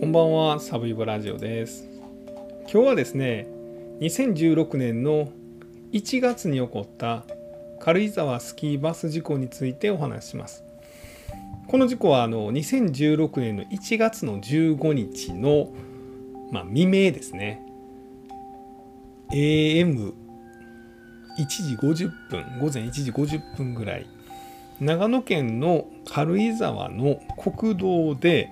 こんばんは、サブイボラジオです。今日はですね、2016年の1月に起こった軽井沢スキーバス事故についてお話しします。この事故はあの2016年の1月の15日の、まあ、未明ですね。AM1 時50分、午前1時50分ぐらい、長野県の軽井沢の国道で、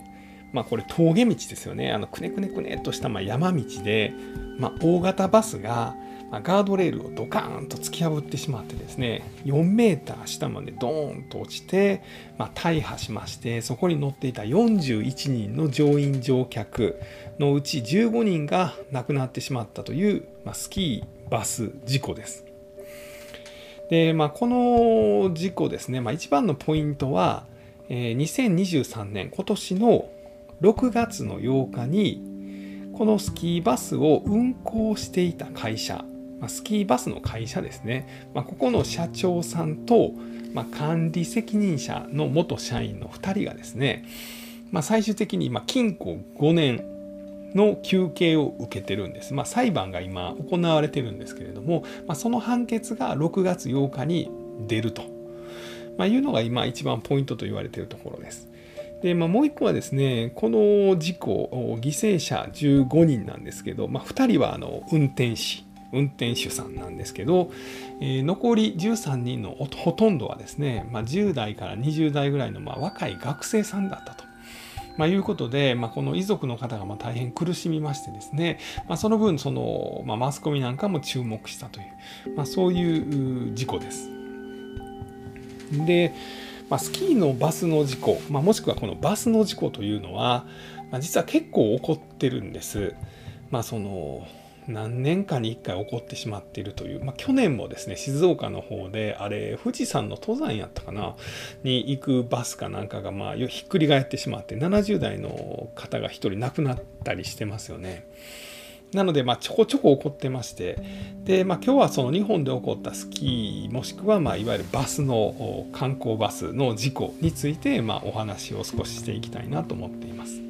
まあこれ峠道ですよね。あのくねくねくねっとしたまあ山道で、まあ、大型バスがまガードレールをドカーンと突き破ってしまってですね、4メーター下までドーンと落ちて、まあ、大破しまして、そこに乗っていた41人の乗員乗客のうち15人が亡くなってしまったという、まあ、スキーバス事故です。で、まあ、この事故ですね、まあ、一番のポイントは、えー2023年、今年の6月の8日に、このスキーバスを運行していた会社、スキーバスの会社ですね、ま、ここの社長さんと、ま、管理責任者の元社員の2人がですね、ま、最終的にま禁錮5年の求刑を受けてるんです。まあ、裁判が今行われてるんですけれども、まあ、その判決が6月8日に出ると、まあ、いうのが今一番ポイントと言われているところです。で、まあ、もう一個はですね、この事故、犠牲者15人なんですけど、まあ、2人はあの運転士、運転手さんなんですけど、えー残り13人のほとんどはですね、まあ、10代から20代ぐらいのま若い学生さんだったと。まあ、いうことで、まあ、この遺族の方がま大変苦しみましてですね、まあ、その分その、ま、マスコミなんかも注目したという、ま、そういう事故です。で、まあ、スキーのバスの事故、まあ、もしくはこのバスの事故というのは、まあ、実は結構起こってるんです。まあ、その何年かに1回起こってしまっているという、まあ、去年もですね静岡の方であれ富士山の登山やったかなに行くバスかなんかがまあひっくり返ってしまって70代の方が1人亡くなったりしてますよね。なので、まあ、ちょこちょこ起こってまして、で、まあ、今日はその日本で起こったスキー、もしくは、まあ、いわゆるバスの、観光バスの事故について、まあ、お話を少ししていきたいなと思っています。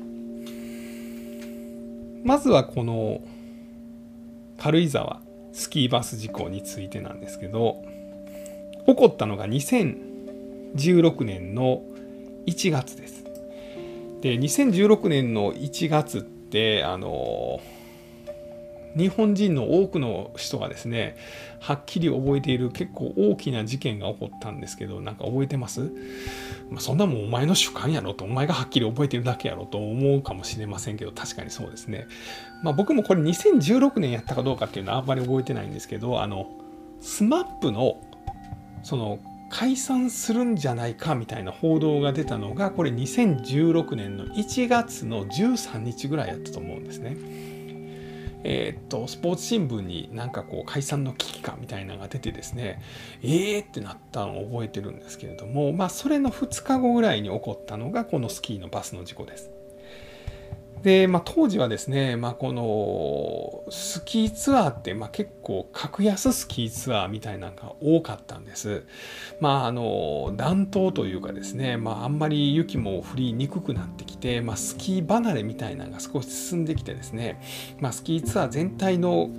まずはこの軽井沢スキーバス事故についてなんですけど、起こったのが2016年の1月です。で、2016年の1月って、あの、日本人の多くの人がですねはっきり覚えている結構大きな事件が起こったんですけどなんか覚えてます、まあ、そんなもんお前の主観やろとお前がはっきり覚えてるだけやろと思うかもしれませんけど確かにそうですね、まあ、僕もこれ2016年やったかどうかっていうのはあんまり覚えてないんですけどあの SMAP のその解散するんじゃないかみたいな報道が出たのがこれ2016年の1月の13日ぐらいやったと思うんですね。えーっとスポーツ新聞になんかこう解散の危機感みたいなのが出てですねえーってなったのを覚えてるんですけれどもまあそれの2日後ぐらいに起こったのがこのスキーのバスの事故です。で、まあ、当時はですね、まあ、このスキーツアーって、まあ、結構格安スキーツアーみたいなのが多かったんです。まあ、あの暖冬というかですね、まあ、あんまり雪も降りにくくなってきて、まあ、スキー離れみたいなのが少し進んできてですね、まあ、スキーツアー全体の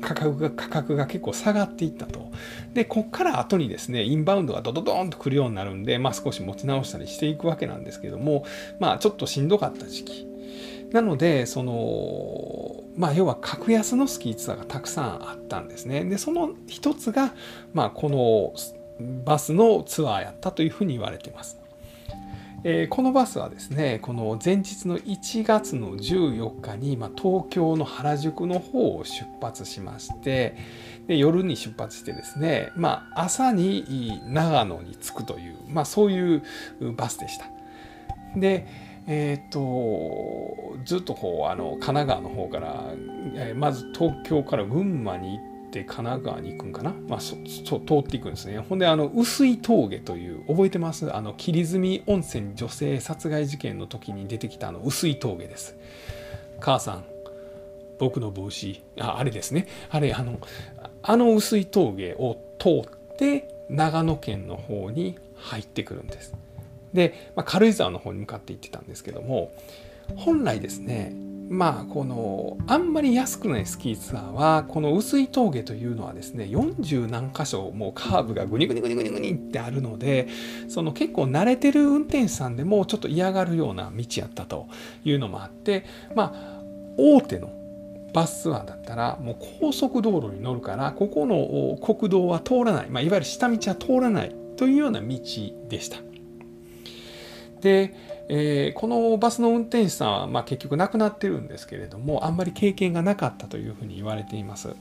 価格が価格が結構下がっていったと。で、こっから後にですね、インバウンドがドドドーンと来るようになるんで、まあ、少し持ち直したりしていくわけなんですけども、まあ、ちょっとしんどかった時期。なので、その、まあ、要は格安のスキーツアーがたくさんあったんですね。で、その一つが、まあ、このバスのツアーやったというふうに言われています。えーこのバスはですね、この前日の1月の14日に、まあ、東京の原宿の方を出発しまして、で夜に出発してですね、まあ、朝に長野に着くという、まあ、そういうバスでした。で、えー、とずっとこうあの神奈川の方から、えーまず東京から群馬に行って神奈川に行くんかな、まあ、そそう通っていくんですね。ほんであの碓井峠という覚えてます？あの霧積温泉女性殺害事件の時に出てきたあの碓井峠です。母さん僕の帽子。ああれですね。あれあのあの碓井峠を通って長野県の方に入ってくるんです。で、まあ、軽井沢の方に向かって行ってたんですけども本来ですねまあこのあんまり安くないスキーツアーはこの薄い峠というのはですね40何箇所もうカーブがグニグニグニグニグニってあるのでその結構慣れてる運転手さんでもちょっと嫌がるような道やったというのもあってまあ大手のバスツアーだったらもう高速道路に乗るからここの国道は通らない、まあ、いわゆる下道は通らないというような道でした。でえー、このバスの運転手さんは、まあ、結局亡くなってるんですけれどもあんまり経験がなかったというふうに言われています。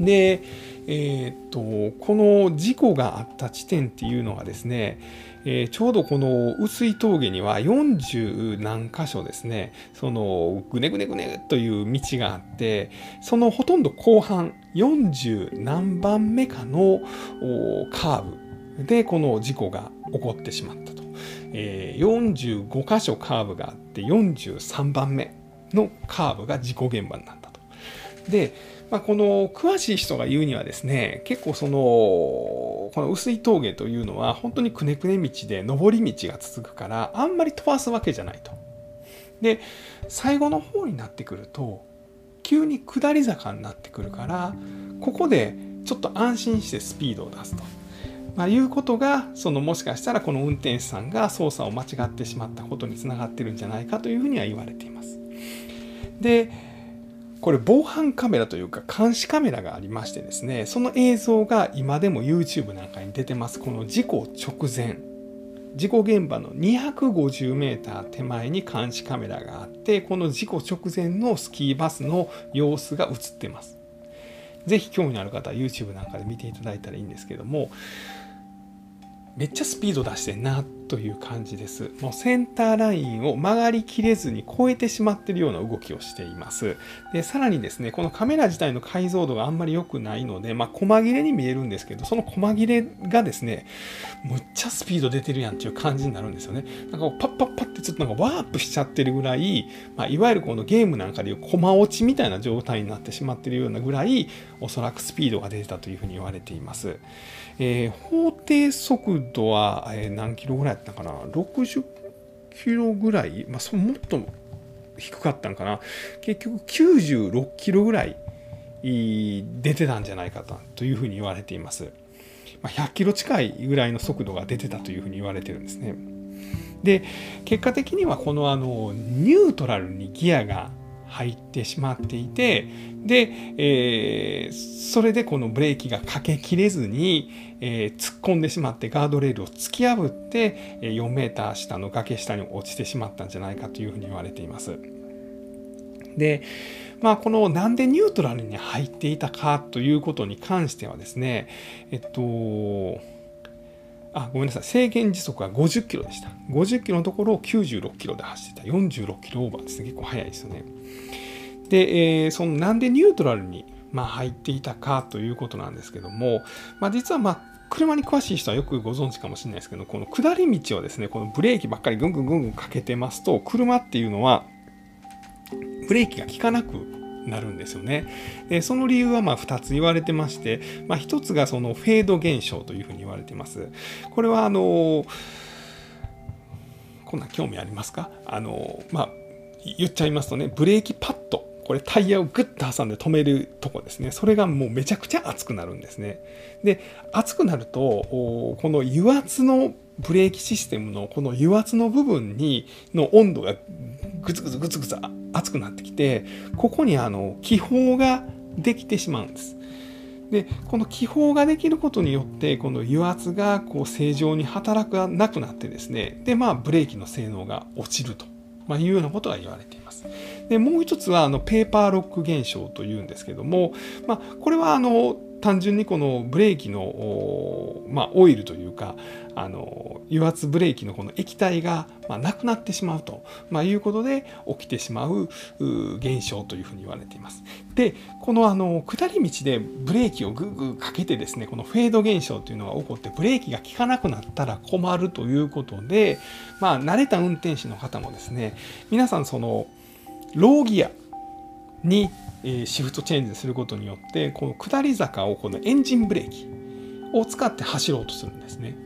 で、えー、っとこの事故があった地点っていうのはですね、えー、ちょうどこの薄い峠には40何箇所ですねそのぐねぐねぐねという道があってそのほとんど後半40何番目かのカーブでこの事故が起こってしまったと。えー、45箇所カーブがあって43番目のカーブが事故現場になったと。で、まあ、この詳しい人が言うにはですね結構そのこの薄い峠というのは本当にくねくね道で上り道が続くからあんまり飛ばすわけじゃないと。で最後の方になってくると急に下り坂になってくるからここでちょっと安心してスピードを出すと。まあ、いうことがそのもしかしたらこの運転手さんが操作を間違ってしまったことにつながってるんじゃないかというふうには言われています。でこれ防犯カメラというか監視カメラがありましてですねその映像が今でも YouTube なんかに出てます。この事故直前。事故現場の 250m 手前に監視カメラがあってこの事故直前のスキーバスの様子が映ってます。是非興味のある方は YouTube なんかで見ていただいたらいいんですけどもめっちゃスピード出してんなという感じです。もうセンターラインを曲がりきれずに超えてしまっているような動きをしています。で、さらにですね、このカメラ自体の解像度があんまり良くないので、まあ、細切れに見えるんですけど、その細切れがですね、むっちゃスピード出てるやんっていう感じになるんですよね。なんかパッパッパってちょっとなんかワープしちゃってるぐらい、まあ、いわゆるこのゲームなんかでいうコマ落ちみたいな状態になってしまっているようなぐらい、おそらくスピードが出てたというふうに言われています。えー、法定速度は、えー、何キロぐらいやったかな？60キロぐらい、まあ、そもっと低かったんかな？結局96キロぐらい出てたんじゃないかというふうに言われています。まあ、100キロ近いぐらいの速度が出てたというふうに言われてるんですね。で結果的にはこのあのニュートラルにギアが入ってしまっていてで、えー、それでこのブレーキがかけきれずに、えー、突っ込んでしまってガードレールを突き破って4メーター下の崖下に落ちてしまったんじゃないかというふうに言われています。でまあ、このなんでニュートラルに入っていたかということに関してはですね、えっと、あ、ごめんなさい。制限時速は50キロでした。50キロのところを96キロで走ってた。46キロオーバーですね。結構速いですよね。で、えー、そのなんでニュートラルに、まあ、入っていたかということなんですけども、まあ、実はまあ車に詳しい人はよくご存知かもしれないですけどこの下り道をですねこのブレーキばっかりぐんぐんぐんぐんかけてますと車っていうのはブレーキが効かなくなるんですよね。でその理由はまあ2つ言われてまして、まあ、1つがそのフェード現象というふうに言われてます。これはあのこんな興味ありますか？あのまあ言っちゃいますとねブレーキパッドこれタイヤをグッと挟んで止めるとこですね。それがもうめちゃくちゃ熱くなるんですね。で、熱くなると、この油圧のブレーキシステムのこの油圧の部分にの温度がグツグツグツグツ熱くなってきて、ここにあの気泡ができてしまうんです。でこの気泡ができることによってこの油圧がこう正常に働かなくなってですねでまあブレーキの性能が落ちると、ま、いうようなことが言われています。でもう一つはあのペーパーロック現象というんですけども、まあ、これはあの単純にこのブレーキの、まあ、オイルというかあの油圧ブレーキのこの液体が、まあ、なくなってしまうと、まあ、いうことで起きてしまう現象というふうに言われています。でこのあの下り道でブレーキをグーグーかけてですねこのフェード現象というのが起こってブレーキが効かなくなったら困るということで、まあ、慣れた運転手の方もですね皆さんそのローギアにシフトチェンジすることによってこの下り坂をこのエンジンブレーキを使って走ろうとするんですね。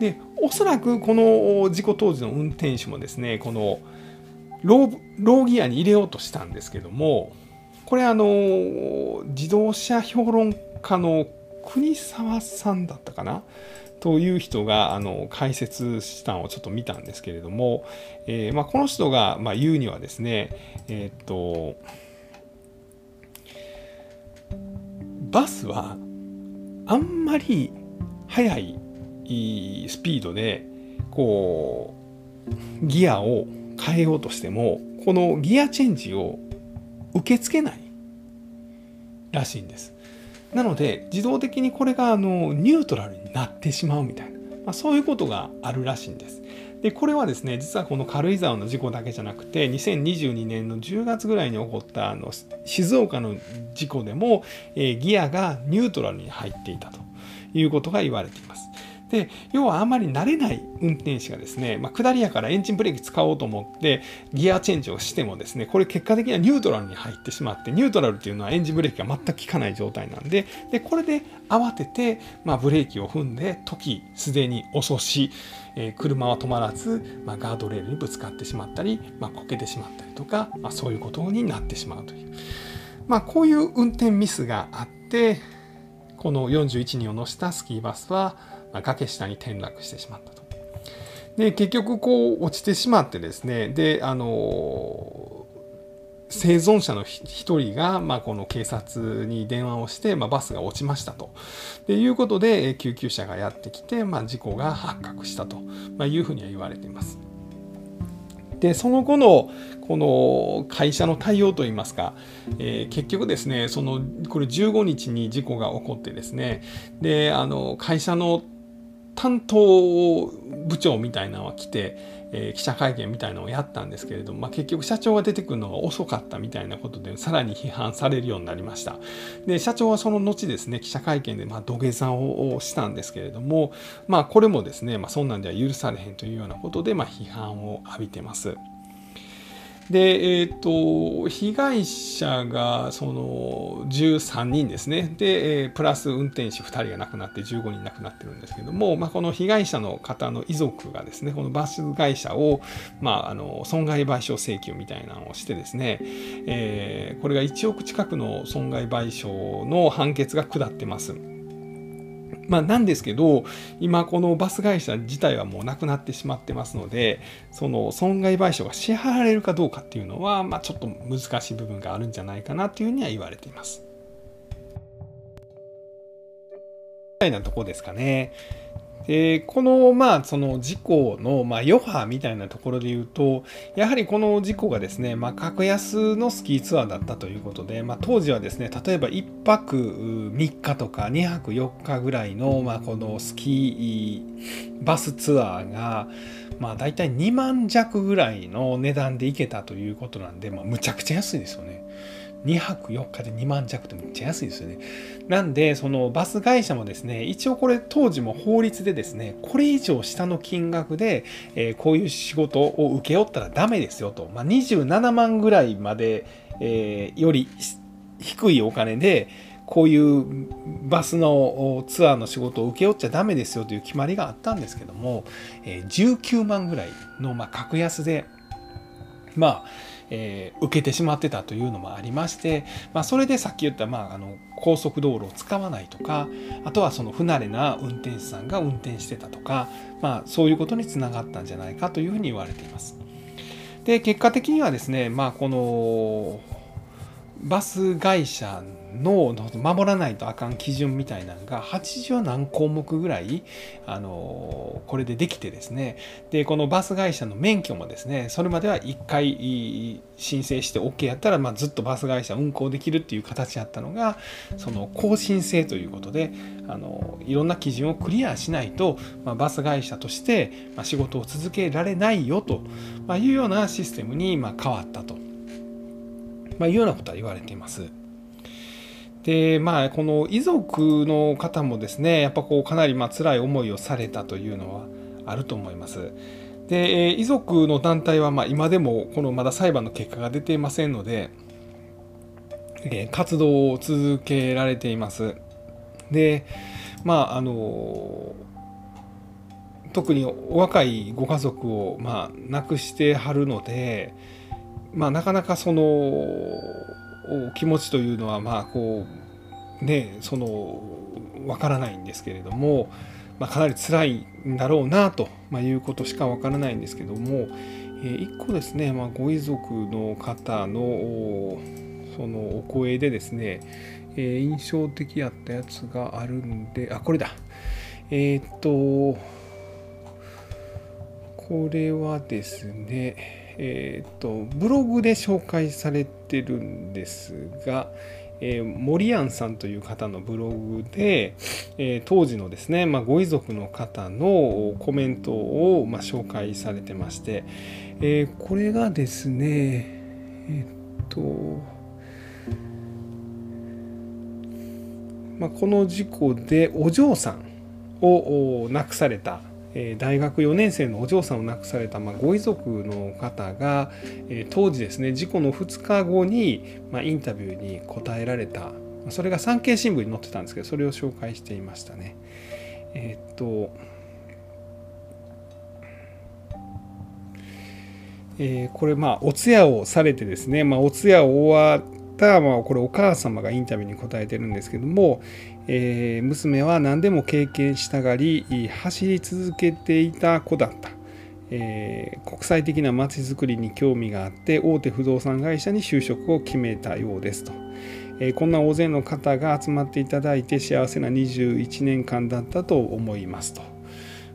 でおそらくこの事故当時の運転手もですねこのローローギアに入れようとしたんですけどもこれあの自動車評論家の国沢さんだったかな？という人があの解説したのをちょっと見たんですけれども、えーまあ、この人がまあ言うにはですね、えー、っとバスはあんまり速いスピードでこうギアを変えようとしてもこのギアチェンジを受け付けないらしいんです。なので自動的にこれがあのニュートラルになってしまうみたいな、まあ、そういうことがあるらしいんです。でこれはですね実はこの軽井沢の事故だけじゃなくて2022年の10月ぐらいに起こったあの静岡の事故でも、えー、ギアがニュートラルに入っていたということが言われています。で要はあまり慣れない運転手がですね、まあ、下りやからエンジンブレーキ使おうと思ってギアチェンジをしてもですねこれ結果的にはニュートラルに入ってしまってニュートラルっていうのはエンジンブレーキが全く効かない状態なんででこれで慌てて、まあ、ブレーキを踏んで時すでに遅し、えー、車は止まらず、まあ、ガードレールにぶつかってしまったり、まあ、こけてしまったりとか、まあ、そういうことになってしまうという、まあ、こういう運転ミスがあってこの41人を乗せたスキーバスは崖下に転落してしまったと。で結局こう落ちてしまってですねであの生存者の一人が、まあ、この警察に電話をして、まあ、バスが落ちましたとでいうことで救急車がやってきて、まあ、事故が発覚したと、まあ、いうふうには言われています。でその後のこの会社の対応といいますか、えー、結局ですねそのこれ15日に事故が起こってですねであの会社の担当部長みたいなのは来て、えー、記者会見みたいなのをやったんですけれども、まあ、結局社長が出てくるのが遅かったみたいなことでさらに批判されるようになりましたで社長はその後ですね記者会見でまあ土下座をしたんですけれどもまあこれもですね、まあ、そんなんでは許されへんというようなことでまあ批判を浴びてます。で、えっ、ー、と、被害者がその13人ですね。で、えプラス運転手2人が亡くなって15人亡くなってるんですけども、まあ、この被害者の方の遺族がですね、このバス会社を、まあ、あの損害賠償請求みたいなのをしてですね、えー、これが1億近くの損害賠償の判決が下ってます。まあ、なんですけど今このバス会社自体はもうなくなってしまってますのでその損害賠償が支払われるかどうかっていうのは、まあ、ちょっと難しい部分があるんじゃないかなというふうには言われています。みたいなとこですかね。でこのまあその事故のまあ余波みたいなところで言うとやはりこの事故がですね、まあ、格安のスキーツアーだったということで、まあ、当時はですね例えば1泊3日とか2泊4日ぐらいのまあこのスキーバスツアーがまあ大体2万弱ぐらいの値段で行けたということなんで、まあ、むちゃくちゃ安いですよね。2泊4日で2万弱ってめっちゃ安いですよね。なんで、そのバス会社もですね、一応これ当時も法律でですね、これ以上下の金額で、えー、こういう仕事を請け負ったらダメですよと。まあ、27万ぐらいまで、えー、より低いお金で、こういうバスのツアーの仕事を請け負っちゃダメですよという決まりがあったんですけども、えー、19万ぐらいのまあ格安で、まあ、えー、受けてしまってたというのもありまして、まあ、それでさっき言った、まあ、あの高速道路を使わないとかあとはその不慣れな運転手さんが運転してたとか、まあ、そういうことにつながったんじゃないかというふうに言われています。で結果的にはですね、まあ、このバス会社の守らないとあかん基準みたいなのが80何項目ぐらいあのこれでできてですねでこのバス会社の免許もですねそれまでは1回申請して OK やったら、まあ、ずっとバス会社運行できるっていう形やったのがその更新制ということであのいろんな基準をクリアしないと、まあ、バス会社として、ま、仕事を続けられないよとまいうようなシステムに、ま、変わったと。ま、いうようなことは言われています。でまあこの遺族の方もですねやっぱこうかなりまあ辛い思いをされたというのはあると思います。で遺族の団体はま今でもこのまだ裁判の結果が出ていませんので活動を続けられています。でまああの特にお若いご家族をま亡くしてはるのでまあ、なかなかその気持ちというのはまあこうねそのわからないんですけれども、まあ、かなり辛いんだろうなということしかわからないんですけども、え、一個ですね、まあ、ご遺族の方のそのお声でですね、え、印象的やったやつがあるんであこれだ。えー、っとこれはですねえーと、ブログで紹介されててるんですが、えー、森安さんという方のブログで、えー、当時のですね、まあ、ご遺族の方のコメントを、まあ、紹介されてまして、えー、これがですねえっと、まあ、この事故でお嬢さんを亡くされたえ大学4年生のお嬢さんを亡くされた、ま、ご遺族の方が、え当時ですね事故の2日後に、ま、インタビューに答えられたそれが産経新聞に載ってたんですけどそれを紹介していましたね。え、っとえー、これまあお通夜をされてですね、まあ、お通夜を終わった、まあ、これお母様がインタビューに答えてるんですけども、えー、娘は何でも経験したがり走り続けていた子だった、えー、国際的なまちづくりに興味があって大手不動産会社に就職を決めたようですと、えー、こんな大勢の方が集まっていただいて幸せな21年間だったと思いますと、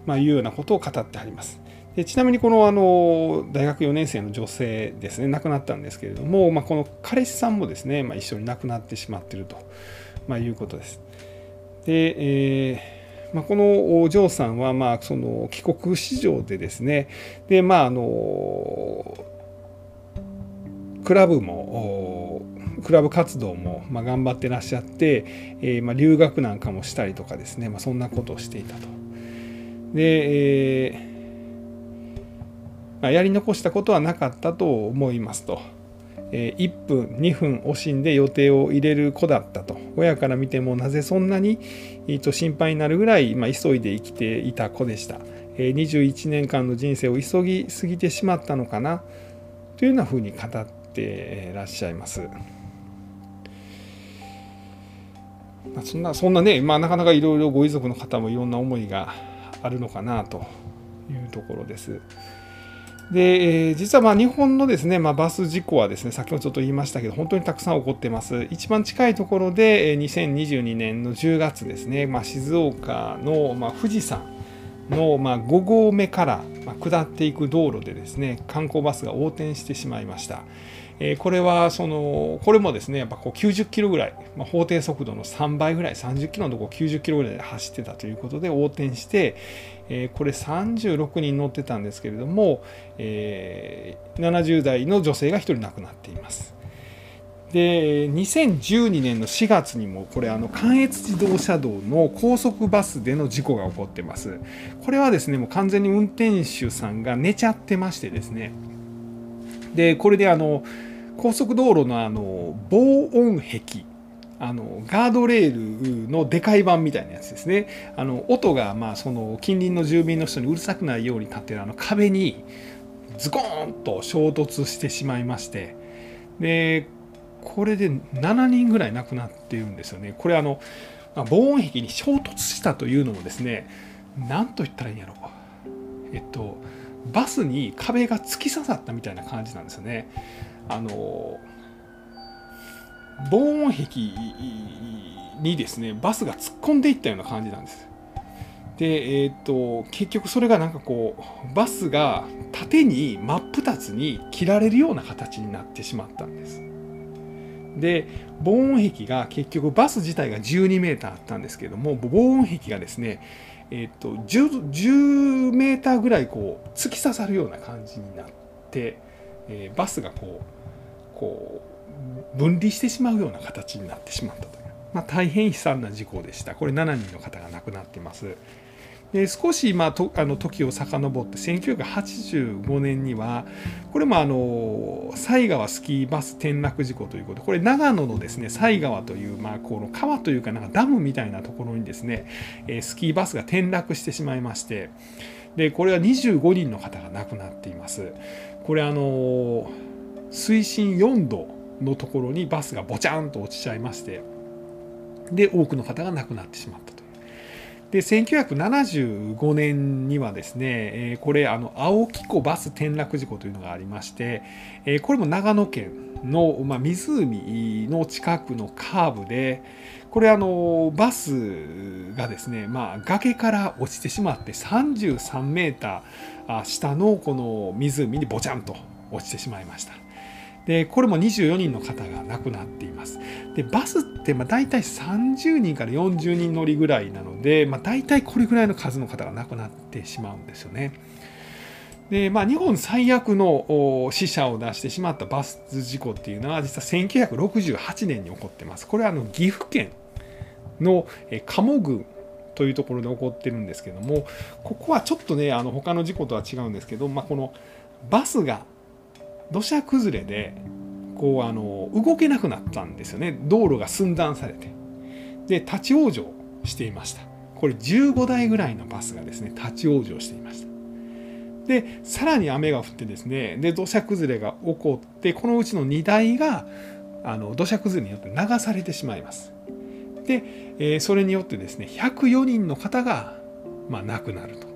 まあ、いうようなことを語ってあります。でちなみにこのあの大学4年生の女性ですね亡くなったんですけれども、まあ、この彼氏さんもですね、まあ、一緒に亡くなってしまっていると、まあ、いうことです。で、えーまあ、このお嬢さんはまあその帰国子女でですねでまああのクラブもクラブ活動もまあ頑張ってらっしゃって、えー、まあ留学なんかもしたりとかですね、まあ、そんなことをしていたと。で、えーまあ、やり残したことはなかったと思いますと。1分2分惜しんで予定を入れる子だったと親から見てもなぜそんなに、と心配になるぐらい、ま、急いで生きていた子でした、21年間の人生を急ぎすぎてしまったのかなというようなふうに語ってらっしゃいます。そんなそんなね、まあ、なかなかいろいろご遺族の方もいろんな思いがあるのかなというところです。で、えー、実はまあ日本のですね、まあ、バス事故はですね、先ほどちょっと言いましたけど、本当にたくさん起こってます。一番近いところで、2022年の10月ですね、まあ、静岡の、まあ、富士山の、まあ、5合目から、まあ、下っていく道路でですね、観光バスが横転してしまいました。えー、これはそのこれもですねやっぱこう90キロぐらい、まあ、法定速度の3倍ぐらい30キロのところ90キロぐらいで走ってたということで横転して、えー、これ36人乗ってたんですけれども、えー、70代の女性が1人亡くなっています。で2012年の4月にもこれあの関越自動車道の高速バスでの事故が起こってますこれはですねもう完全に運転手さんが寝ちゃってましてですねでこれであの高速道路のあの防音壁あのガードレールのでかい版みたいなやつですね。あの音がまあその近隣の住民の人にうるさくないように立ってるあの壁にズコーンと衝突してしまいまして。でこれで7人ぐらい亡くなっているんですよね。これあの、防音壁に衝突したというのもですね何と言ったらいいんやろ。えっとバスに壁が突き刺さったみたいな感じなんですよね。あの防音壁にですねバスが突っ込んでいったような感じなんです。で、えーと、結局それがなんかこうバスが縦に真っ二つに切られるような形になってしまったんです。で防音壁が結局バス自体が12メーターあったんですけども防音壁がですねえ、ー、と 10, 10メーターぐらいこう突き刺さるような感じになって、えー、バスがこうこう分離してしまうような形になってしまったという、まあ、大変悲惨な事故でした。これ7人の方が亡くなっています。で少し、まあ、とあの時を遡って1985年にはこれもあの犀川スキーバス転落事故ということでこれ長野のですね犀川という、まあ、この川というかなんかダムみたいなところにですねスキーバスが転落してしまいましてでこれは25人の方が亡くなっています。これあの水深4度のところにバスがボチャンと落ちちゃいましてで多くの方が亡くなってしまったという。で1975年にはですね、えー、これあの青木湖バス転落事故というのがありまして、えー、これも長野県の、まあ、湖の近くのカーブでこれあのバスがですね、まあ、崖から落ちてしまって33メーター下のこの湖にボチャンと落ちてしまいました。でこれも24人の方が亡くなっていますでバスってまあ大体30人から40人乗りぐらいなので、まあ、大体これぐらいの数の方が亡くなってしまうんですよねでまあ、日本最悪の死者を出してしまったバス事故っていうのは実は1968年に起こってます。これはあの岐阜県の鴨郡というところで起こってるんですけどもここはちょっとねあの他の事故とは違うんですけど、まあ、このバスが土砂崩れでこうあの動けなくなったんですよね。道路が寸断されて。で立ち往生していました。これ15台ぐらいのバスがですね立ち往生していました。でさらに雨が降ってですねで土砂崩れが起こってこのうちの2台があの土砂崩れによって流されてしまいます。で、えー、それによってですね104人の方が、まあ、亡くなると。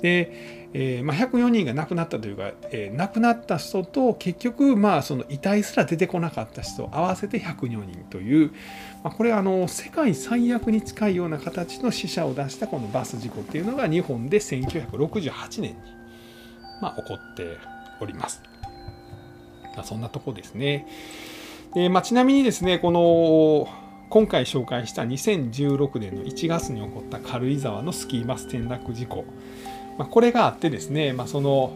でえーまあ、104人が亡くなったというか、えー、亡くなった人と結局、まあ、その遺体すら出てこなかった人合わせて104人という、まあ、これはあの世界最悪に近いような形の死者を出したこのバス事故っていうのが日本で1968年に、まあ、起こっております。まあ、そんなとこですね。でまあ、ちなみにですねこの今回紹介した2016年の1月に起こった軽井沢のスキーバス転落事故まあ、これがあってですね、まあ、その、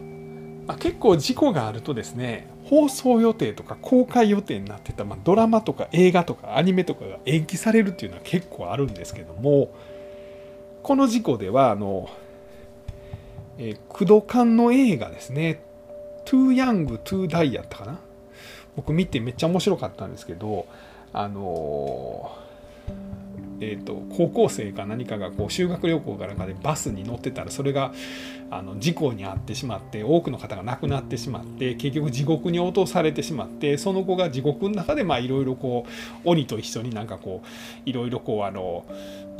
まあ、結構事故があるとですね放送予定とか公開予定になってた、ま、ドラマとか映画とかアニメとかが延期されるっていうのは結構あるんですけどもこの事故ではあの、えー、クドカンの映画ですね「Too Young to Die」やったかな僕見てめっちゃ面白かったんですけどあのーえーと、高校生か何かがこう修学旅行かなんかでバスに乗ってたらそれがあの事故に遭ってしまって多くの方が亡くなってしまって結局地獄に落とされてしまってその子が地獄の中でいろいろこう鬼と一緒になんかこういろいろこうあの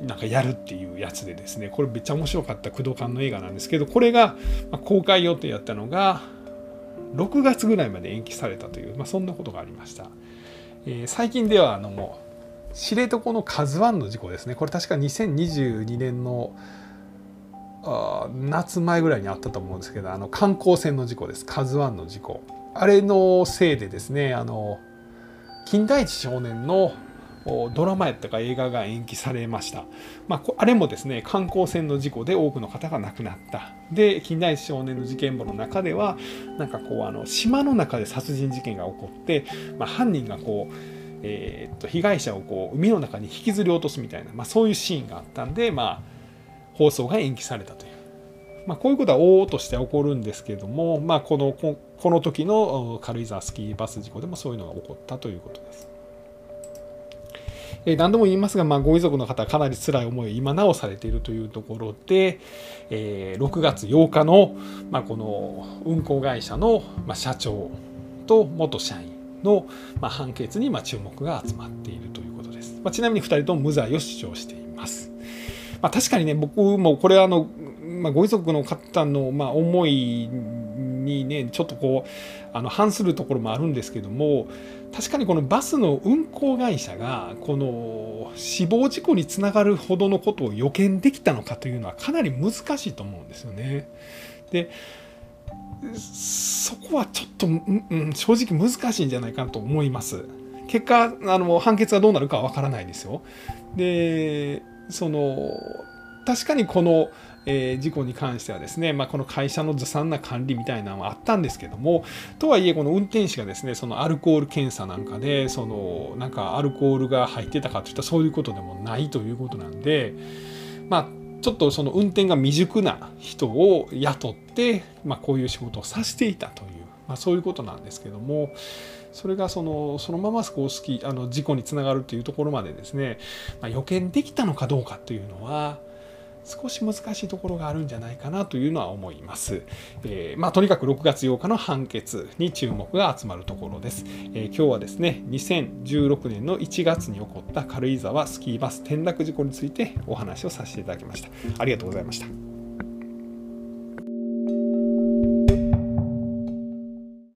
なんかやるっていうやつでですねこれめっちゃ面白かった工藤館の映画なんですけどこれが公開予定やったのが6月ぐらいまで延期されたという、まあ、そんなことがありました。えー、最近ではあのもう知床の「カズワンの事故ですね。これ確か2022年のあ夏前ぐらいにあったと思うんですけどあの観光船の事故です「カズワンの事故。あれのせいでですねあの金田一少年のドラマやったか映画が延期されました、まあ、あれもですね観光船の事故で多くの方が亡くなった。で金田一少年の事件簿の中ではなんかこうあの島の中で殺人事件が起こって、まあ、犯人がこうえー、っと被害者をこう海の中に引きずり落とすみたいな、まあ、そういうシーンがあったんで、まあ、放送が延期されたという、まあ、こういうことは往々として起こるんですけども、まあ、このこの時の軽井沢スキーバス事故でもそういうのが起こったということです。え、何度も言いますが、まあ、ご遺族の方はかなり辛い思いを今なおされているというところで、えー、6月8日の、まあ、この運行会社の、まあ、社長と元社員の、判決に注目が集まっているということです。ちなみに2人とも無罪を主張しています。ま、確かにね、僕もこれはあの、ま、ご遺族の方のま思いにね、ちょっとこう、あの反するところもあるんですけども、確かにこのバスの運行会社が、この死亡事故につながるほどのことを予見できたのかというのはかなり難しいと思うんですよね。で、そこはちょっと、うん、正直難しいんじゃないかなと思います。結果あの判決がどうなるかは分からないですよ。でその確かにこの、えー、事故に関してはですね、まあ、この会社のずさんな管理みたいなのはあったんですけどもとはいえこの運転手がですねそのアルコール検査なんかでそのなんかアルコールが入ってたかといったらそういうことでもないということなんでまあちょっとその運転が未熟な人を雇って、まあ、こういう仕事をさせていたという、まあ、そういうことなんですけどもそれがそのそのままこうスキあの事故につながるというところまでですね、まあ、予見できたのかどうかというのは少し難しいところがあるんじゃないかなというのは思います。えー、まあ、とにかく6月8日の判決に注目が集まるところです。えー、今日はですね、2016年の1月に起こった軽井沢スキーバス転落事故についてお話をさせていただきました。ありがとうございました。